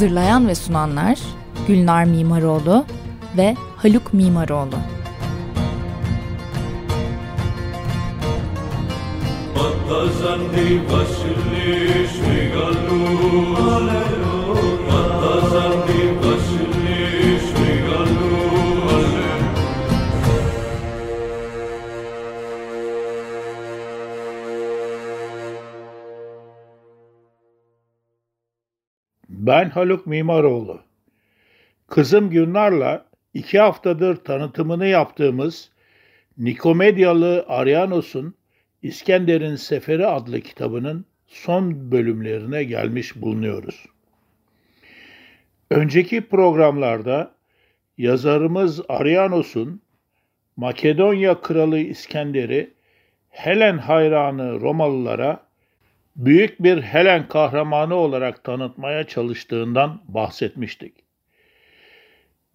Hazırlayan ve sunanlar Gülnar Mimaroğlu ve Haluk Mimaroğlu. Vasili Shrigalu Ben Haluk Mimaroğlu. Kızım Gülnar'la iki haftadır tanıtımını yaptığımız Nikomedyalı Arianos'un İskender'in Seferi adlı kitabının son bölümlerine gelmiş bulunuyoruz. Önceki programlarda yazarımız Arianos'un Makedonya Kralı İskender'i Helen hayranı Romalılara büyük bir Helen kahramanı olarak tanıtmaya çalıştığından bahsetmiştik.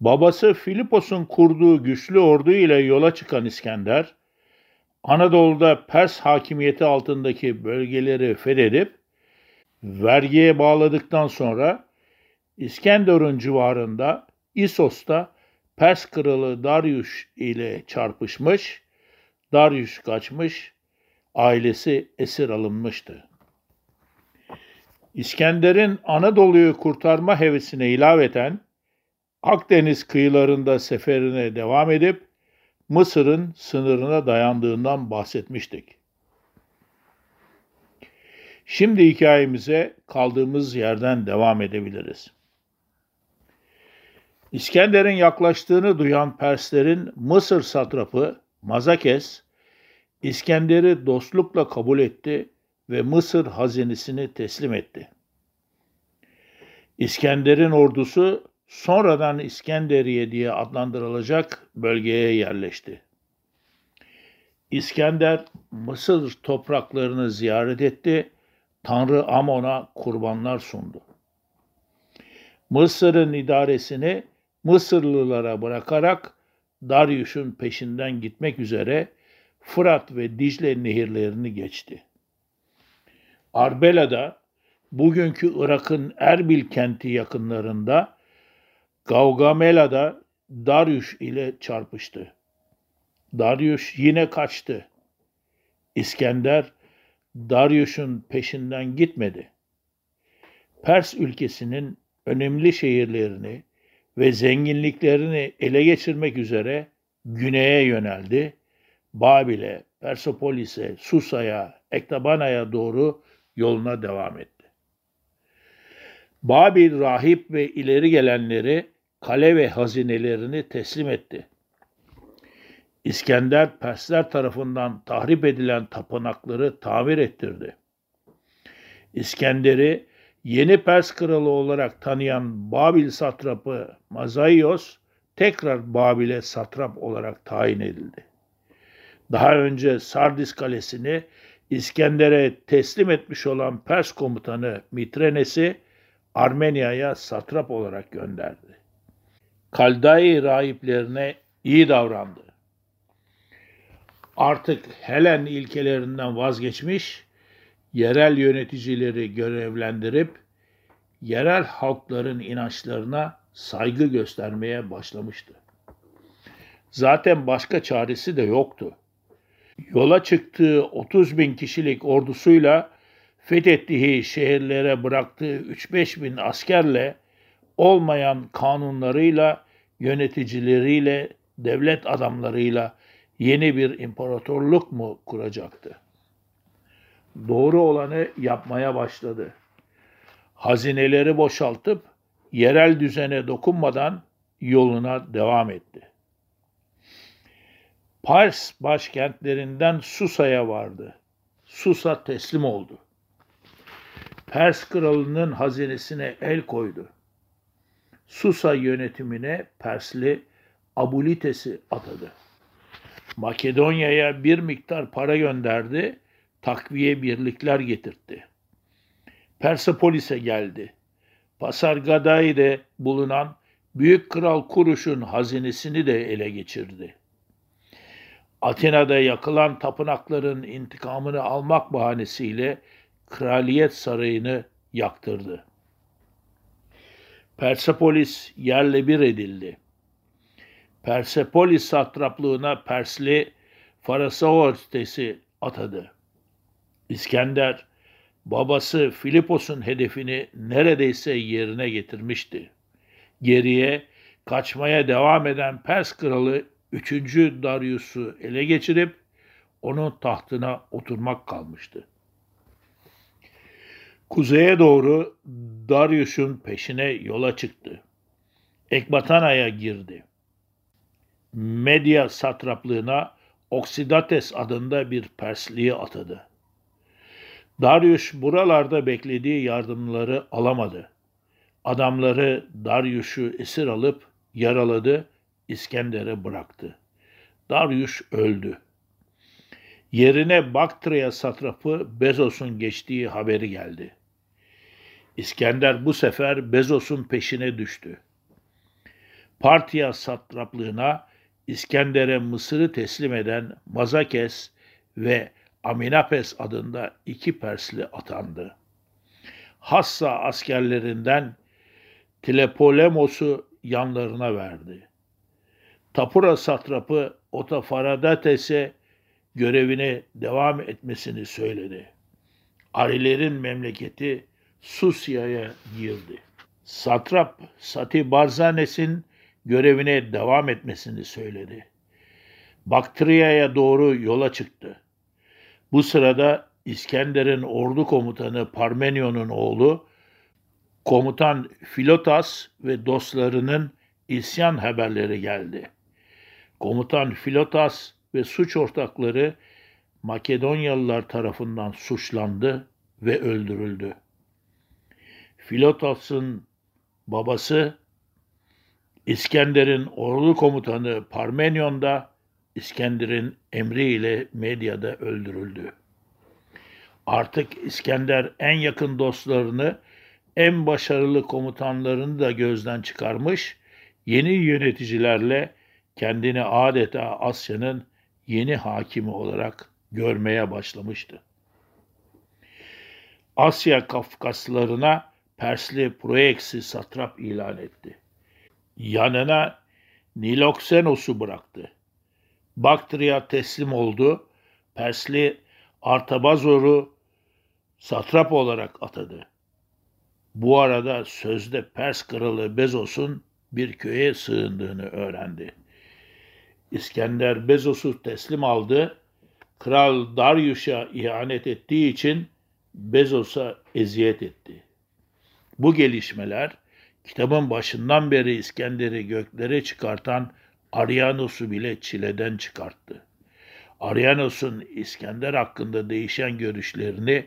Babası Filipos'un kurduğu güçlü ordu ile yola çıkan İskender, Anadolu'da Pers hakimiyeti altındaki bölgeleri fethedip, vergiye bağladıktan sonra İskenderun civarında İsos'ta Pers kralı Darius ile çarpışmış, Darius kaçmış, ailesi esir alınmıştı. İskender'in Anadolu'yu kurtarma hevesine ilaveten Akdeniz kıyılarında seferine devam edip Mısır'ın sınırına dayandığından bahsetmiştik. Şimdi hikayemize kaldığımız yerden devam edebiliriz. İskender'in yaklaştığını duyan Perslerin Mısır satrapı Mazakes, İskender'i dostlukla kabul etti ve Mısır hazinesini teslim etti. İskender'in ordusu sonradan İskenderiye diye adlandırılacak bölgeye yerleşti. İskender Mısır topraklarını ziyaret etti, Tanrı Amon'a kurbanlar sundu. Mısır'ın idaresini Mısırlılara bırakarak Darius'un peşinden gitmek üzere Fırat ve Dicle nehirlerini geçti. Arbela'da bugünkü Irak'ın Erbil kenti yakınlarında Gaugamela'da Darius ile çarpıştı. Darius yine kaçtı. İskender Darius'un peşinden gitmedi. Pers ülkesinin önemli şehirlerini ve zenginliklerini ele geçirmek üzere güneye yöneldi. Babil'e, Persepolis'e, Susa'ya, Ektabana'ya doğru yoluna devam etti. Babil rahip ve ileri gelenleri kale ve hazinelerini teslim etti. İskender Persler tarafından tahrip edilen tapınakları tamir ettirdi. İskender'i yeni Pers kralı olarak tanıyan Babil satrapı Mazaios tekrar Babil'e satrap olarak tayin edildi. Daha önce Sardis kalesini İskender'e teslim etmiş olan Pers komutanı Mitrenes'i Armenia'ya satrap olarak gönderdi. Kaldai rahiplerine iyi davrandı. Artık Helen ilkelerinden vazgeçmiş, yerel yöneticileri görevlendirip yerel halkların inançlarına saygı göstermeye başlamıştı. Zaten başka çaresi de yoktu yola çıktığı 30 bin kişilik ordusuyla fethettiği şehirlere bıraktığı 3-5 bin askerle olmayan kanunlarıyla, yöneticileriyle, devlet adamlarıyla yeni bir imparatorluk mu kuracaktı? Doğru olanı yapmaya başladı. Hazineleri boşaltıp yerel düzene dokunmadan yoluna devam etti. Pars başkentlerinden Susa'ya vardı. Susa teslim oldu. Pers kralının hazinesine el koydu. Susa yönetimine Persli Abulites'i atadı. Makedonya'ya bir miktar para gönderdi, takviye birlikler getirtti. Persepolis'e geldi. Pasargadai'de bulunan Büyük Kral Kuruş'un hazinesini de ele geçirdi. Atina'da yakılan tapınakların intikamını almak bahanesiyle kraliyet sarayını yaktırdı. Persepolis yerle bir edildi. Persepolis satraplığına Persli Farasaortes'i atadı. İskender, babası Filipos'un hedefini neredeyse yerine getirmişti. Geriye kaçmaya devam eden Pers kralı 3. Darius'u ele geçirip onun tahtına oturmak kalmıştı. Kuzeye doğru Darius'un peşine yola çıktı. Ekbatana'ya girdi. Medya satraplığına Oksidates adında bir Persliği atadı. Darius buralarda beklediği yardımları alamadı. Adamları Darius'u esir alıp yaraladı, İskender'e bıraktı. Darius öldü. Yerine Baktria satrapı Bezos'un geçtiği haberi geldi. İskender bu sefer Bezos'un peşine düştü. Partya satraplığına İskender'e Mısır'ı teslim eden Mazakes ve Aminapes adında iki Persli atandı. Hassa askerlerinden Tlepolemos'u yanlarına verdi. Tapura satrapı Otafaradetes'e görevine devam etmesini söyledi. Arilerin memleketi Susya'ya girdi. Satrap Sati Barzanes'in görevine devam etmesini söyledi. Baktriya'ya doğru yola çıktı. Bu sırada İskender'in ordu komutanı Parmenion'un oğlu komutan Filotas ve dostlarının isyan haberleri geldi. Komutan Filotas ve suç ortakları Makedonyalılar tarafından suçlandı ve öldürüldü. Filotas'ın babası İskender'in ordu komutanı Parmenyon da İskender'in emriyle medyada öldürüldü. Artık İskender en yakın dostlarını, en başarılı komutanlarını da gözden çıkarmış, yeni yöneticilerle kendini adeta Asya'nın yeni hakimi olarak görmeye başlamıştı. Asya Kafkaslarına Persli Proeksi satrap ilan etti. Yanına Niloksenos'u bıraktı. Baktria teslim oldu. Persli Artabazor'u satrap olarak atadı. Bu arada sözde Pers kralı Bezos'un bir köye sığındığını öğrendi. İskender Bezos'u teslim aldı. Kral Darius'a ihanet ettiği için Bezos'a eziyet etti. Bu gelişmeler kitabın başından beri İskender'i göklere çıkartan Arianos'u bile çileden çıkarttı. Arianos'un İskender hakkında değişen görüşlerini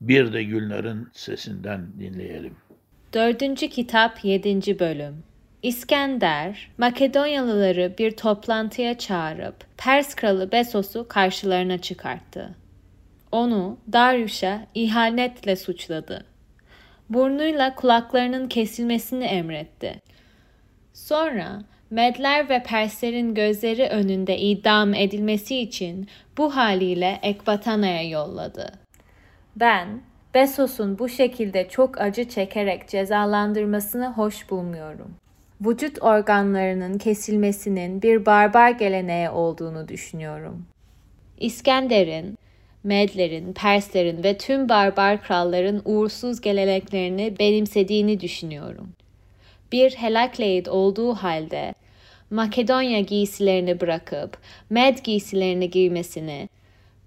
bir de Gülnar'ın sesinden dinleyelim. Dördüncü kitap yedinci bölüm İskender, Makedonyalıları bir toplantıya çağırıp Pers kralı Besos'u karşılarına çıkarttı. Onu Darius'a ihanetle suçladı. Burnuyla kulaklarının kesilmesini emretti. Sonra Medler ve Perslerin gözleri önünde idam edilmesi için bu haliyle Ekbatana'ya yolladı. Ben, Besos'un bu şekilde çok acı çekerek cezalandırmasını hoş bulmuyorum vücut organlarının kesilmesinin bir barbar geleneği olduğunu düşünüyorum. İskender'in, Medlerin, Perslerin ve tüm barbar kralların uğursuz geleneklerini benimsediğini düşünüyorum. Bir Herakleid olduğu halde Makedonya giysilerini bırakıp Med giysilerini giymesini,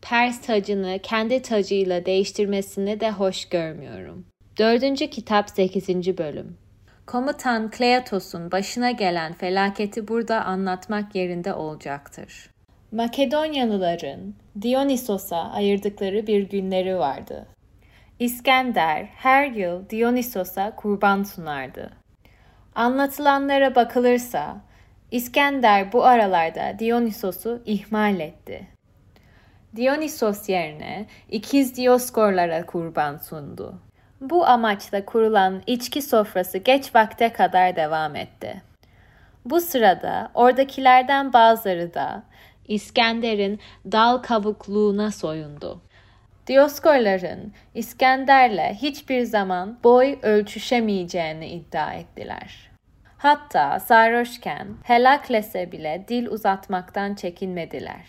Pers tacını kendi tacıyla değiştirmesini de hoş görmüyorum. Dördüncü kitap 8. bölüm Komutan Kleatos'un başına gelen felaketi burada anlatmak yerinde olacaktır. Makedonyalıların Dionysos'a ayırdıkları bir günleri vardı. İskender her yıl Dionysos'a kurban sunardı. Anlatılanlara bakılırsa İskender bu aralarda Dionysos'u ihmal etti. Dionysos yerine ikiz Dioskorlara kurban sundu. Bu amaçla kurulan içki sofrası geç vakte kadar devam etti. Bu sırada oradakilerden bazıları da İskender'in dal kabukluğuna soyundu. Dioskorların İskender'le hiçbir zaman boy ölçüşemeyeceğini iddia ettiler. Hatta sarhoşken Helakles'e bile dil uzatmaktan çekinmediler.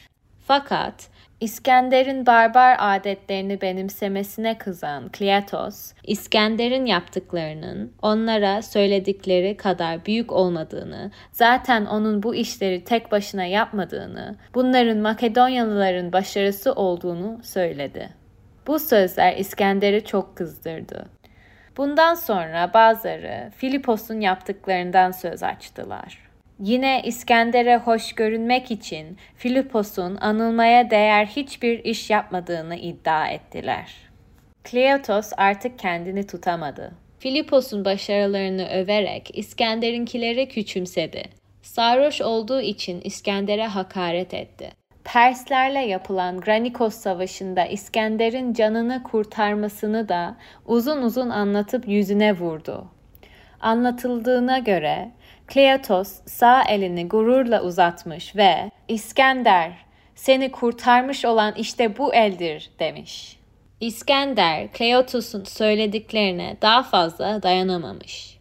Fakat İskender'in barbar adetlerini benimsemesine kızan Kleatos, İskender'in yaptıklarının onlara söyledikleri kadar büyük olmadığını, zaten onun bu işleri tek başına yapmadığını, bunların Makedonyalıların başarısı olduğunu söyledi. Bu sözler İskender'i çok kızdırdı. Bundan sonra bazıları Filipos'un yaptıklarından söz açtılar. Yine İskender'e hoş görünmek için Filipos'un anılmaya değer hiçbir iş yapmadığını iddia ettiler. Kleotos artık kendini tutamadı. Filipos'un başarılarını överek İskender'inkileri küçümsedi. Sarhoş olduğu için İskender'e hakaret etti. Perslerle yapılan Granikos Savaşı'nda İskender'in canını kurtarmasını da uzun uzun anlatıp yüzüne vurdu. Anlatıldığına göre Kleatos sağ elini gururla uzatmış ve İskender seni kurtarmış olan işte bu eldir demiş. İskender Kleotos'un söylediklerine daha fazla dayanamamış.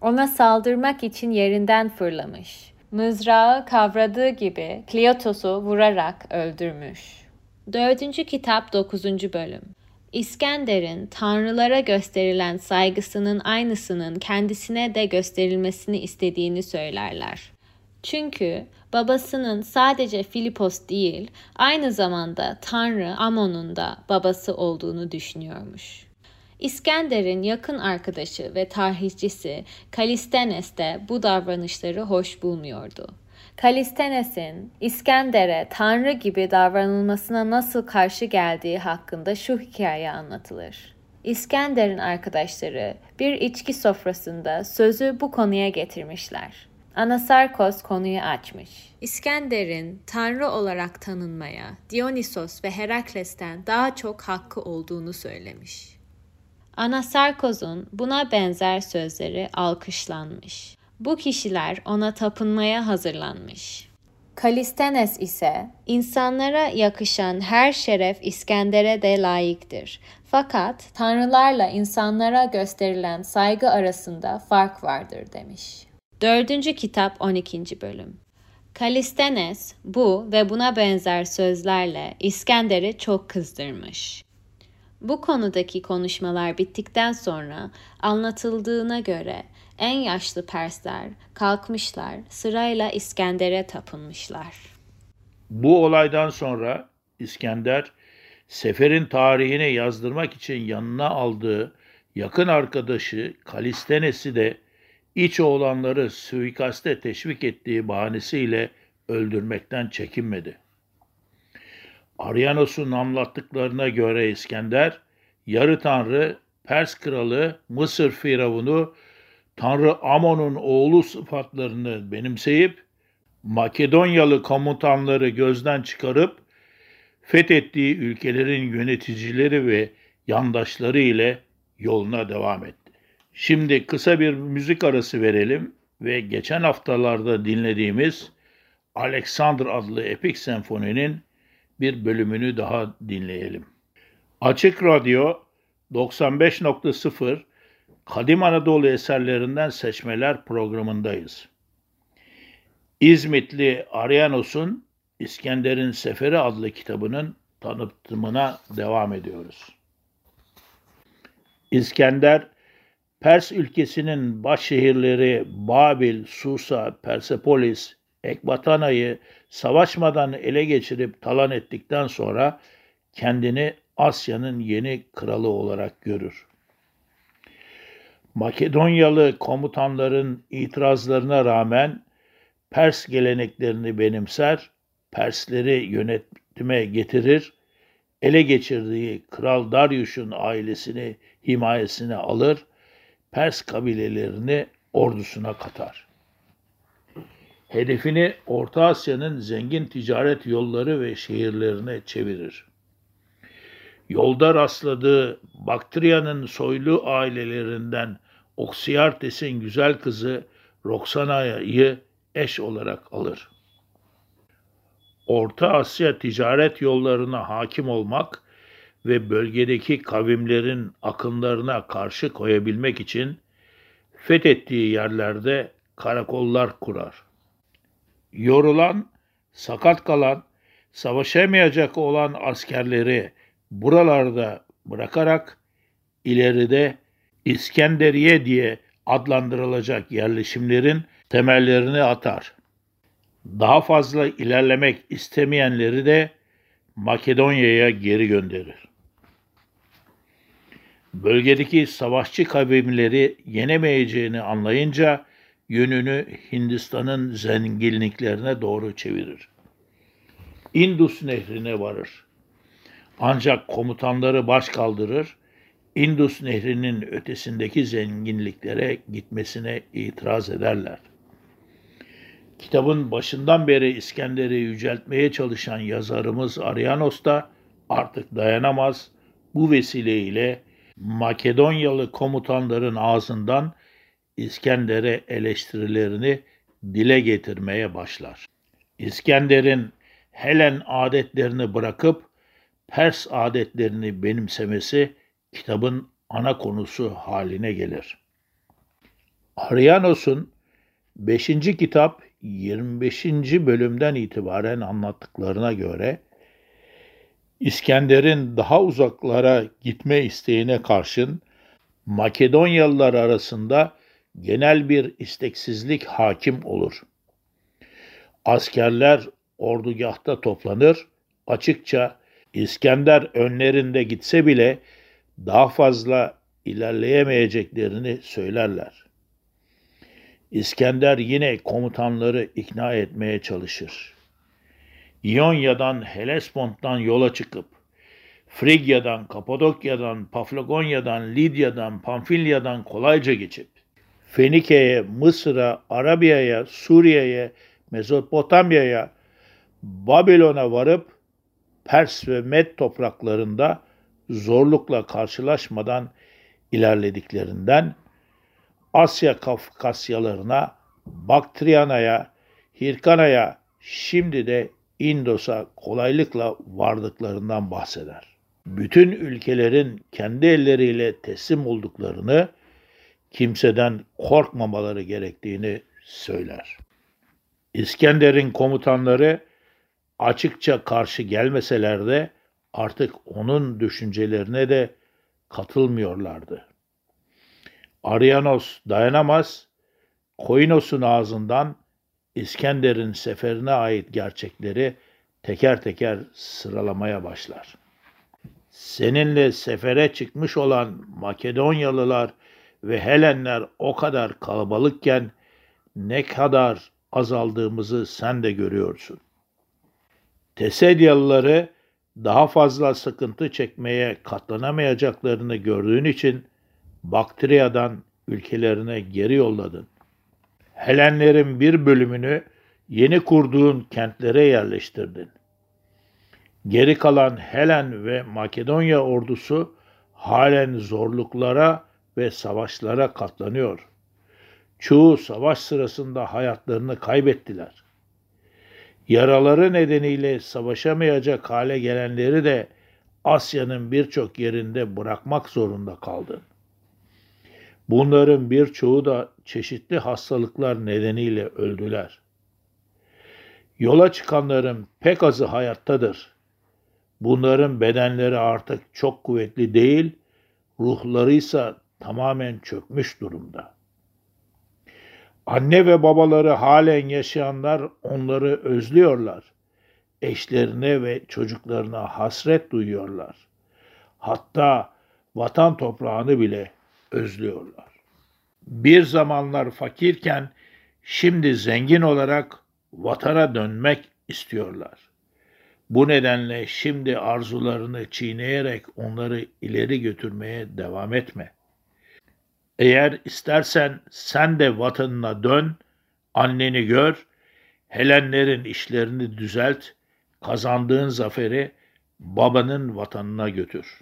Ona saldırmak için yerinden fırlamış. Mızrağı kavradığı gibi Kleotos'u vurarak öldürmüş. Dördüncü kitap 9. bölüm İskender'in tanrılara gösterilen saygısının aynısının kendisine de gösterilmesini istediğini söylerler. Çünkü babasının sadece Filipos değil, aynı zamanda Tanrı Amon'un da babası olduğunu düşünüyormuş. İskender'in yakın arkadaşı ve tarihçisi Kalistenes de bu davranışları hoş bulmuyordu. Kalistenes'in İskender'e Tanrı gibi davranılmasına nasıl karşı geldiği hakkında şu hikaye anlatılır. İskender'in arkadaşları bir içki sofrasında sözü bu konuya getirmişler. Anasarkos konuyu açmış. İskender'in tanrı olarak tanınmaya Dionysos ve Herakles'ten daha çok hakkı olduğunu söylemiş. Anasarkos'un buna benzer sözleri alkışlanmış. Bu kişiler ona tapınmaya hazırlanmış. Kalistenes ise insanlara yakışan her şeref İskender'e de layıktır. Fakat tanrılarla insanlara gösterilen saygı arasında fark vardır demiş. Dördüncü kitap 12. bölüm Kalistenes bu ve buna benzer sözlerle İskender'i çok kızdırmış. Bu konudaki konuşmalar bittikten sonra anlatıldığına göre en yaşlı Persler kalkmışlar sırayla İskender'e tapınmışlar. Bu olaydan sonra İskender seferin tarihine yazdırmak için yanına aldığı yakın arkadaşı Kalistenes'i de iç oğlanları suikaste teşvik ettiği bahanesiyle öldürmekten çekinmedi. Arianos'un anlattıklarına göre İskender, yarı tanrı, Pers kralı, Mısır firavunu Tanrı Amon'un oğlu sıfatlarını benimseyip Makedonyalı komutanları gözden çıkarıp fethettiği ülkelerin yöneticileri ve yandaşları ile yoluna devam etti. Şimdi kısa bir müzik arası verelim ve geçen haftalarda dinlediğimiz Alexander adlı epik senfoninin bir bölümünü daha dinleyelim. Açık Radyo 95.0 Kadim Anadolu eserlerinden seçmeler programındayız. İzmitli Arianos'un İskender'in Seferi adlı kitabının tanıtımına devam ediyoruz. İskender, Pers ülkesinin baş şehirleri Babil, Susa, Persepolis, Ekbatana'yı savaşmadan ele geçirip talan ettikten sonra kendini Asya'nın yeni kralı olarak görür. Makedonyalı komutanların itirazlarına rağmen Pers geleneklerini benimser, Persleri yönetime getirir, ele geçirdiği Kral Darius'un ailesini himayesine alır, Pers kabilelerini ordusuna katar. Hedefini Orta Asya'nın zengin ticaret yolları ve şehirlerine çevirir. Yolda rastladığı Baktriya'nın soylu ailelerinden Oksiyartes'in güzel kızı Roxana'yı eş olarak alır. Orta Asya ticaret yollarına hakim olmak ve bölgedeki kavimlerin akınlarına karşı koyabilmek için fethettiği yerlerde karakollar kurar. Yorulan, sakat kalan, savaşamayacak olan askerleri buralarda bırakarak ileride İskenderiye diye adlandırılacak yerleşimlerin temellerini atar. Daha fazla ilerlemek istemeyenleri de Makedonya'ya geri gönderir. Bölgedeki savaşçı kavimleri yenemeyeceğini anlayınca yönünü Hindistan'ın zenginliklerine doğru çevirir. Indus nehrine varır. Ancak komutanları baş kaldırır, Indus nehrinin ötesindeki zenginliklere gitmesine itiraz ederler. Kitabın başından beri İskender'i yüceltmeye çalışan yazarımız Arianos da artık dayanamaz. Bu vesileyle Makedonyalı komutanların ağzından İskender'e eleştirilerini dile getirmeye başlar. İskender'in Helen adetlerini bırakıp Pers adetlerini benimsemesi kitabın ana konusu haline gelir. Arianos'un 5. kitap 25. bölümden itibaren anlattıklarına göre İskender'in daha uzaklara gitme isteğine karşın Makedonyalılar arasında genel bir isteksizlik hakim olur. Askerler ordugahta toplanır, açıkça İskender önlerinde gitse bile daha fazla ilerleyemeyeceklerini söylerler. İskender yine komutanları ikna etmeye çalışır. İonya'dan Helespont'tan yola çıkıp Frigya'dan, Kapadokya'dan, Paflagonya'dan, Lidya'dan, Pamfilya'dan kolayca geçip Fenike'ye, Mısır'a, Arabiya'ya, Suriye'ye, Mezopotamya'ya, Babilon'a varıp Pers ve Med topraklarında zorlukla karşılaşmadan ilerlediklerinden Asya Kafkasyalarına, Baktriyana'ya, Hirkana'ya, şimdi de Indos'a kolaylıkla vardıklarından bahseder. Bütün ülkelerin kendi elleriyle teslim olduklarını, kimseden korkmamaları gerektiğini söyler. İskender'in komutanları açıkça karşı gelmeseler de artık onun düşüncelerine de katılmıyorlardı. Arianos dayanamaz, Koinos'un ağzından İskender'in seferine ait gerçekleri teker teker sıralamaya başlar. Seninle sefere çıkmış olan Makedonyalılar ve Helenler o kadar kalabalıkken ne kadar azaldığımızı sen de görüyorsun. Tesedyalıları daha fazla sıkıntı çekmeye katlanamayacaklarını gördüğün için Baktriya'dan ülkelerine geri yolladın. Helenlerin bir bölümünü yeni kurduğun kentlere yerleştirdin. Geri kalan Helen ve Makedonya ordusu halen zorluklara ve savaşlara katlanıyor. Çoğu savaş sırasında hayatlarını kaybettiler. Yaraları nedeniyle savaşamayacak hale gelenleri de Asya'nın birçok yerinde bırakmak zorunda kaldın. Bunların birçoğu da çeşitli hastalıklar nedeniyle öldüler. Yola çıkanların pek azı hayattadır. Bunların bedenleri artık çok kuvvetli değil, ruhları ise tamamen çökmüş durumda. Anne ve babaları halen yaşayanlar onları özlüyorlar. Eşlerine ve çocuklarına hasret duyuyorlar. Hatta vatan toprağını bile özlüyorlar. Bir zamanlar fakirken şimdi zengin olarak vatana dönmek istiyorlar. Bu nedenle şimdi arzularını çiğneyerek onları ileri götürmeye devam etme. Eğer istersen sen de vatanına dön, anneni gör, Helenlerin işlerini düzelt, kazandığın zaferi babanın vatanına götür.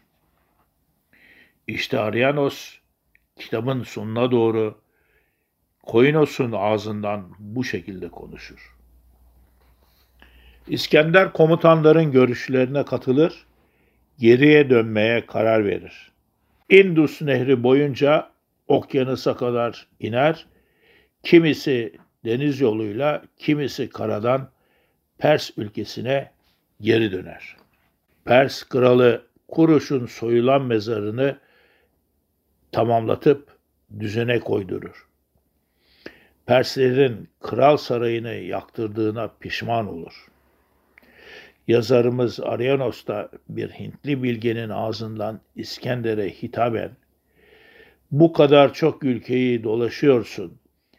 İşte Arianos kitabın sonuna doğru Koinos'un ağzından bu şekilde konuşur. İskender komutanların görüşlerine katılır, geriye dönmeye karar verir. Indus Nehri boyunca okyanusa kadar iner, kimisi deniz yoluyla, kimisi karadan Pers ülkesine geri döner. Pers kralı Kuruş'un soyulan mezarını tamamlatıp düzene koydurur. Perslerin kral sarayını yaktırdığına pişman olur. Yazarımız Arianos da bir Hintli bilgenin ağzından İskender'e hitaben bu kadar çok ülkeyi dolaşıyorsun.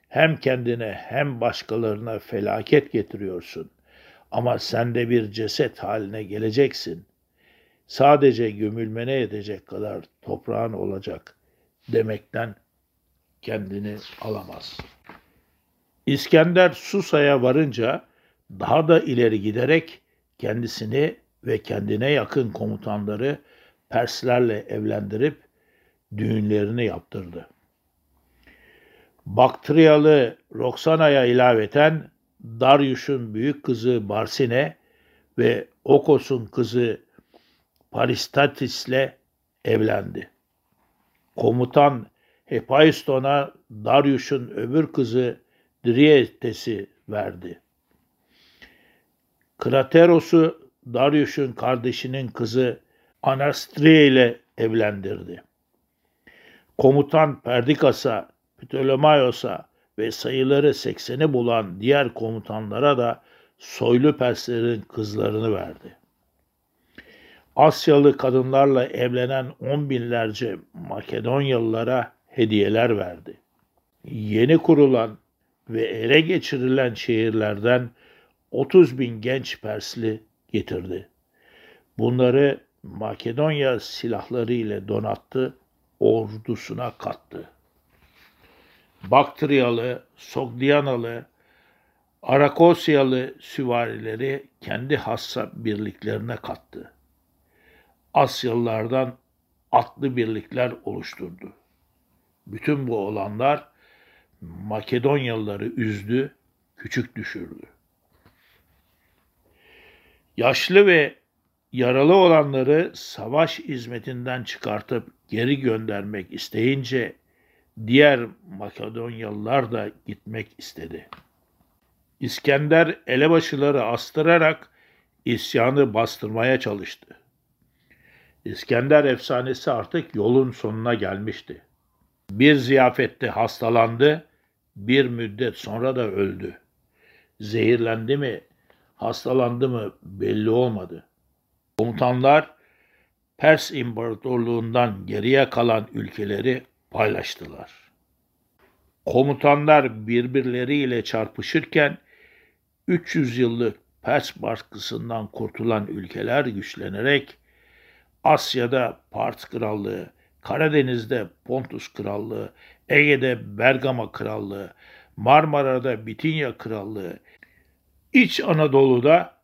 Hem kendine hem başkalarına felaket getiriyorsun. Ama sen de bir ceset haline geleceksin. Sadece gömülmene yetecek kadar toprağın olacak demekten kendini alamaz. İskender Susa'ya varınca daha da ileri giderek kendisini ve kendine yakın komutanları Perslerle evlendirip düğünlerini yaptırdı. Baktriyalı Roxana'ya ilaveten Darius'un büyük kızı Barsine ve Okos'un kızı Paristatis'le evlendi. Komutan Hephaiston'a Darius'un öbür kızı Drietes'i verdi. Krateros'u Darius'un kardeşinin kızı Anastrie ile evlendirdi. Komutan Perdikas'a, Ptolemaios'a ve sayıları sekseni bulan diğer komutanlara da soylu Perslerin kızlarını verdi. Asyalı kadınlarla evlenen on binlerce Makedonyalılara hediyeler verdi. Yeni kurulan ve ele geçirilen şehirlerden 30 bin genç Persli getirdi. Bunları Makedonya silahları ile donattı, ordusuna kattı. Baktriyalı, Sogdianalı, Arakosyalı süvarileri kendi hassa birliklerine kattı. Asyalılardan atlı birlikler oluşturdu. Bütün bu olanlar Makedonyalıları üzdü, küçük düşürdü. Yaşlı ve yaralı olanları savaş hizmetinden çıkartıp geri göndermek isteyince diğer Makedonyalılar da gitmek istedi. İskender elebaşıları astırarak isyanı bastırmaya çalıştı. İskender efsanesi artık yolun sonuna gelmişti. Bir ziyafette hastalandı, bir müddet sonra da öldü. Zehirlendi mi, hastalandı mı belli olmadı. Komutanlar Pers İmparatorluğundan geriye kalan ülkeleri paylaştılar. Komutanlar birbirleriyle çarpışırken 300 yıllık Pers baskısından kurtulan ülkeler güçlenerek Asya'da Pars Krallığı, Karadeniz'de Pontus Krallığı, Ege'de Bergama Krallığı, Marmara'da Bitinya Krallığı, İç Anadolu'da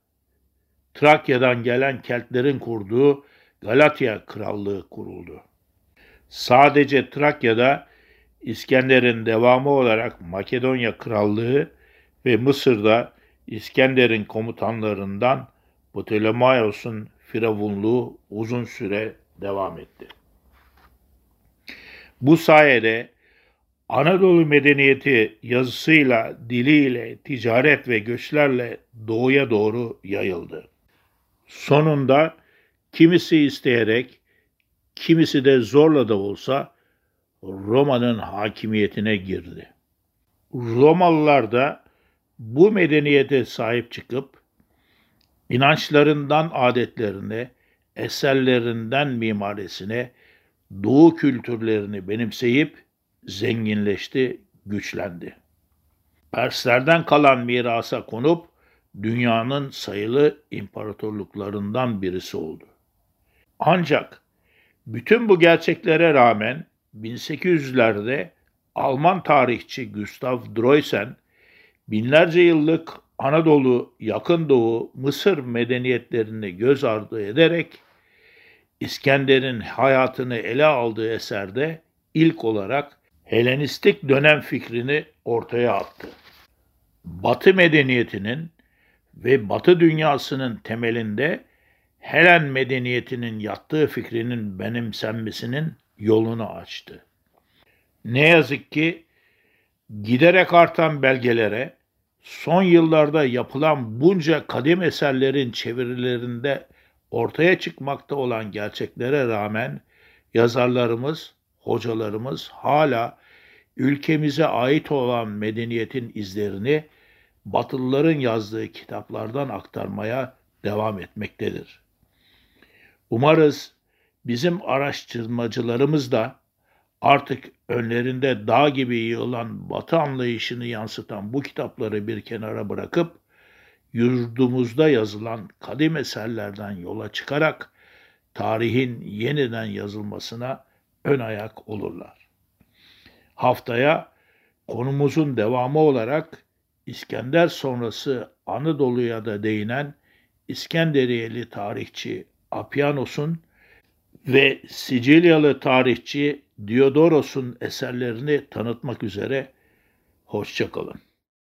Trakya'dan gelen Keltlerin kurduğu Galatya Krallığı kuruldu. Sadece Trakya'da İskender'in devamı olarak Makedonya Krallığı ve Mısır'da İskender'in komutanlarından Ptolemaios'un firavunluğu uzun süre devam etti. Bu sayede Anadolu medeniyeti yazısıyla, diliyle, ticaret ve göçlerle doğuya doğru yayıldı. Sonunda kimisi isteyerek, kimisi de zorla da olsa Roma'nın hakimiyetine girdi. Romalılar da bu medeniyete sahip çıkıp inançlarından adetlerine, eserlerinden mimarisine, doğu kültürlerini benimseyip zenginleşti, güçlendi. Perslerden kalan mirasa konup dünyanın sayılı imparatorluklarından birisi oldu. Ancak bütün bu gerçeklere rağmen 1800'lerde Alman tarihçi Gustav Droysen binlerce yıllık Anadolu, Yakın Doğu, Mısır medeniyetlerini göz ardı ederek İskender'in hayatını ele aldığı eserde ilk olarak Helenistik dönem fikrini ortaya attı. Batı medeniyetinin ve Batı dünyasının temelinde Helen medeniyetinin yattığı fikrinin benimsenmesinin yolunu açtı. Ne yazık ki giderek artan belgelere, son yıllarda yapılan bunca kadim eserlerin çevirilerinde ortaya çıkmakta olan gerçeklere rağmen yazarlarımız, hocalarımız hala ülkemize ait olan medeniyetin izlerini Batılıların yazdığı kitaplardan aktarmaya devam etmektedir. Umarız bizim araştırmacılarımız da artık önlerinde dağ gibi yığılan batı anlayışını yansıtan bu kitapları bir kenara bırakıp yurdumuzda yazılan kadim eserlerden yola çıkarak tarihin yeniden yazılmasına ön ayak olurlar. Haftaya konumuzun devamı olarak İskender sonrası Anadolu'ya da değinen İskenderiyeli tarihçi Apianos'un ve Sicilyalı tarihçi Diodoros'un eserlerini tanıtmak üzere hoşçakalın.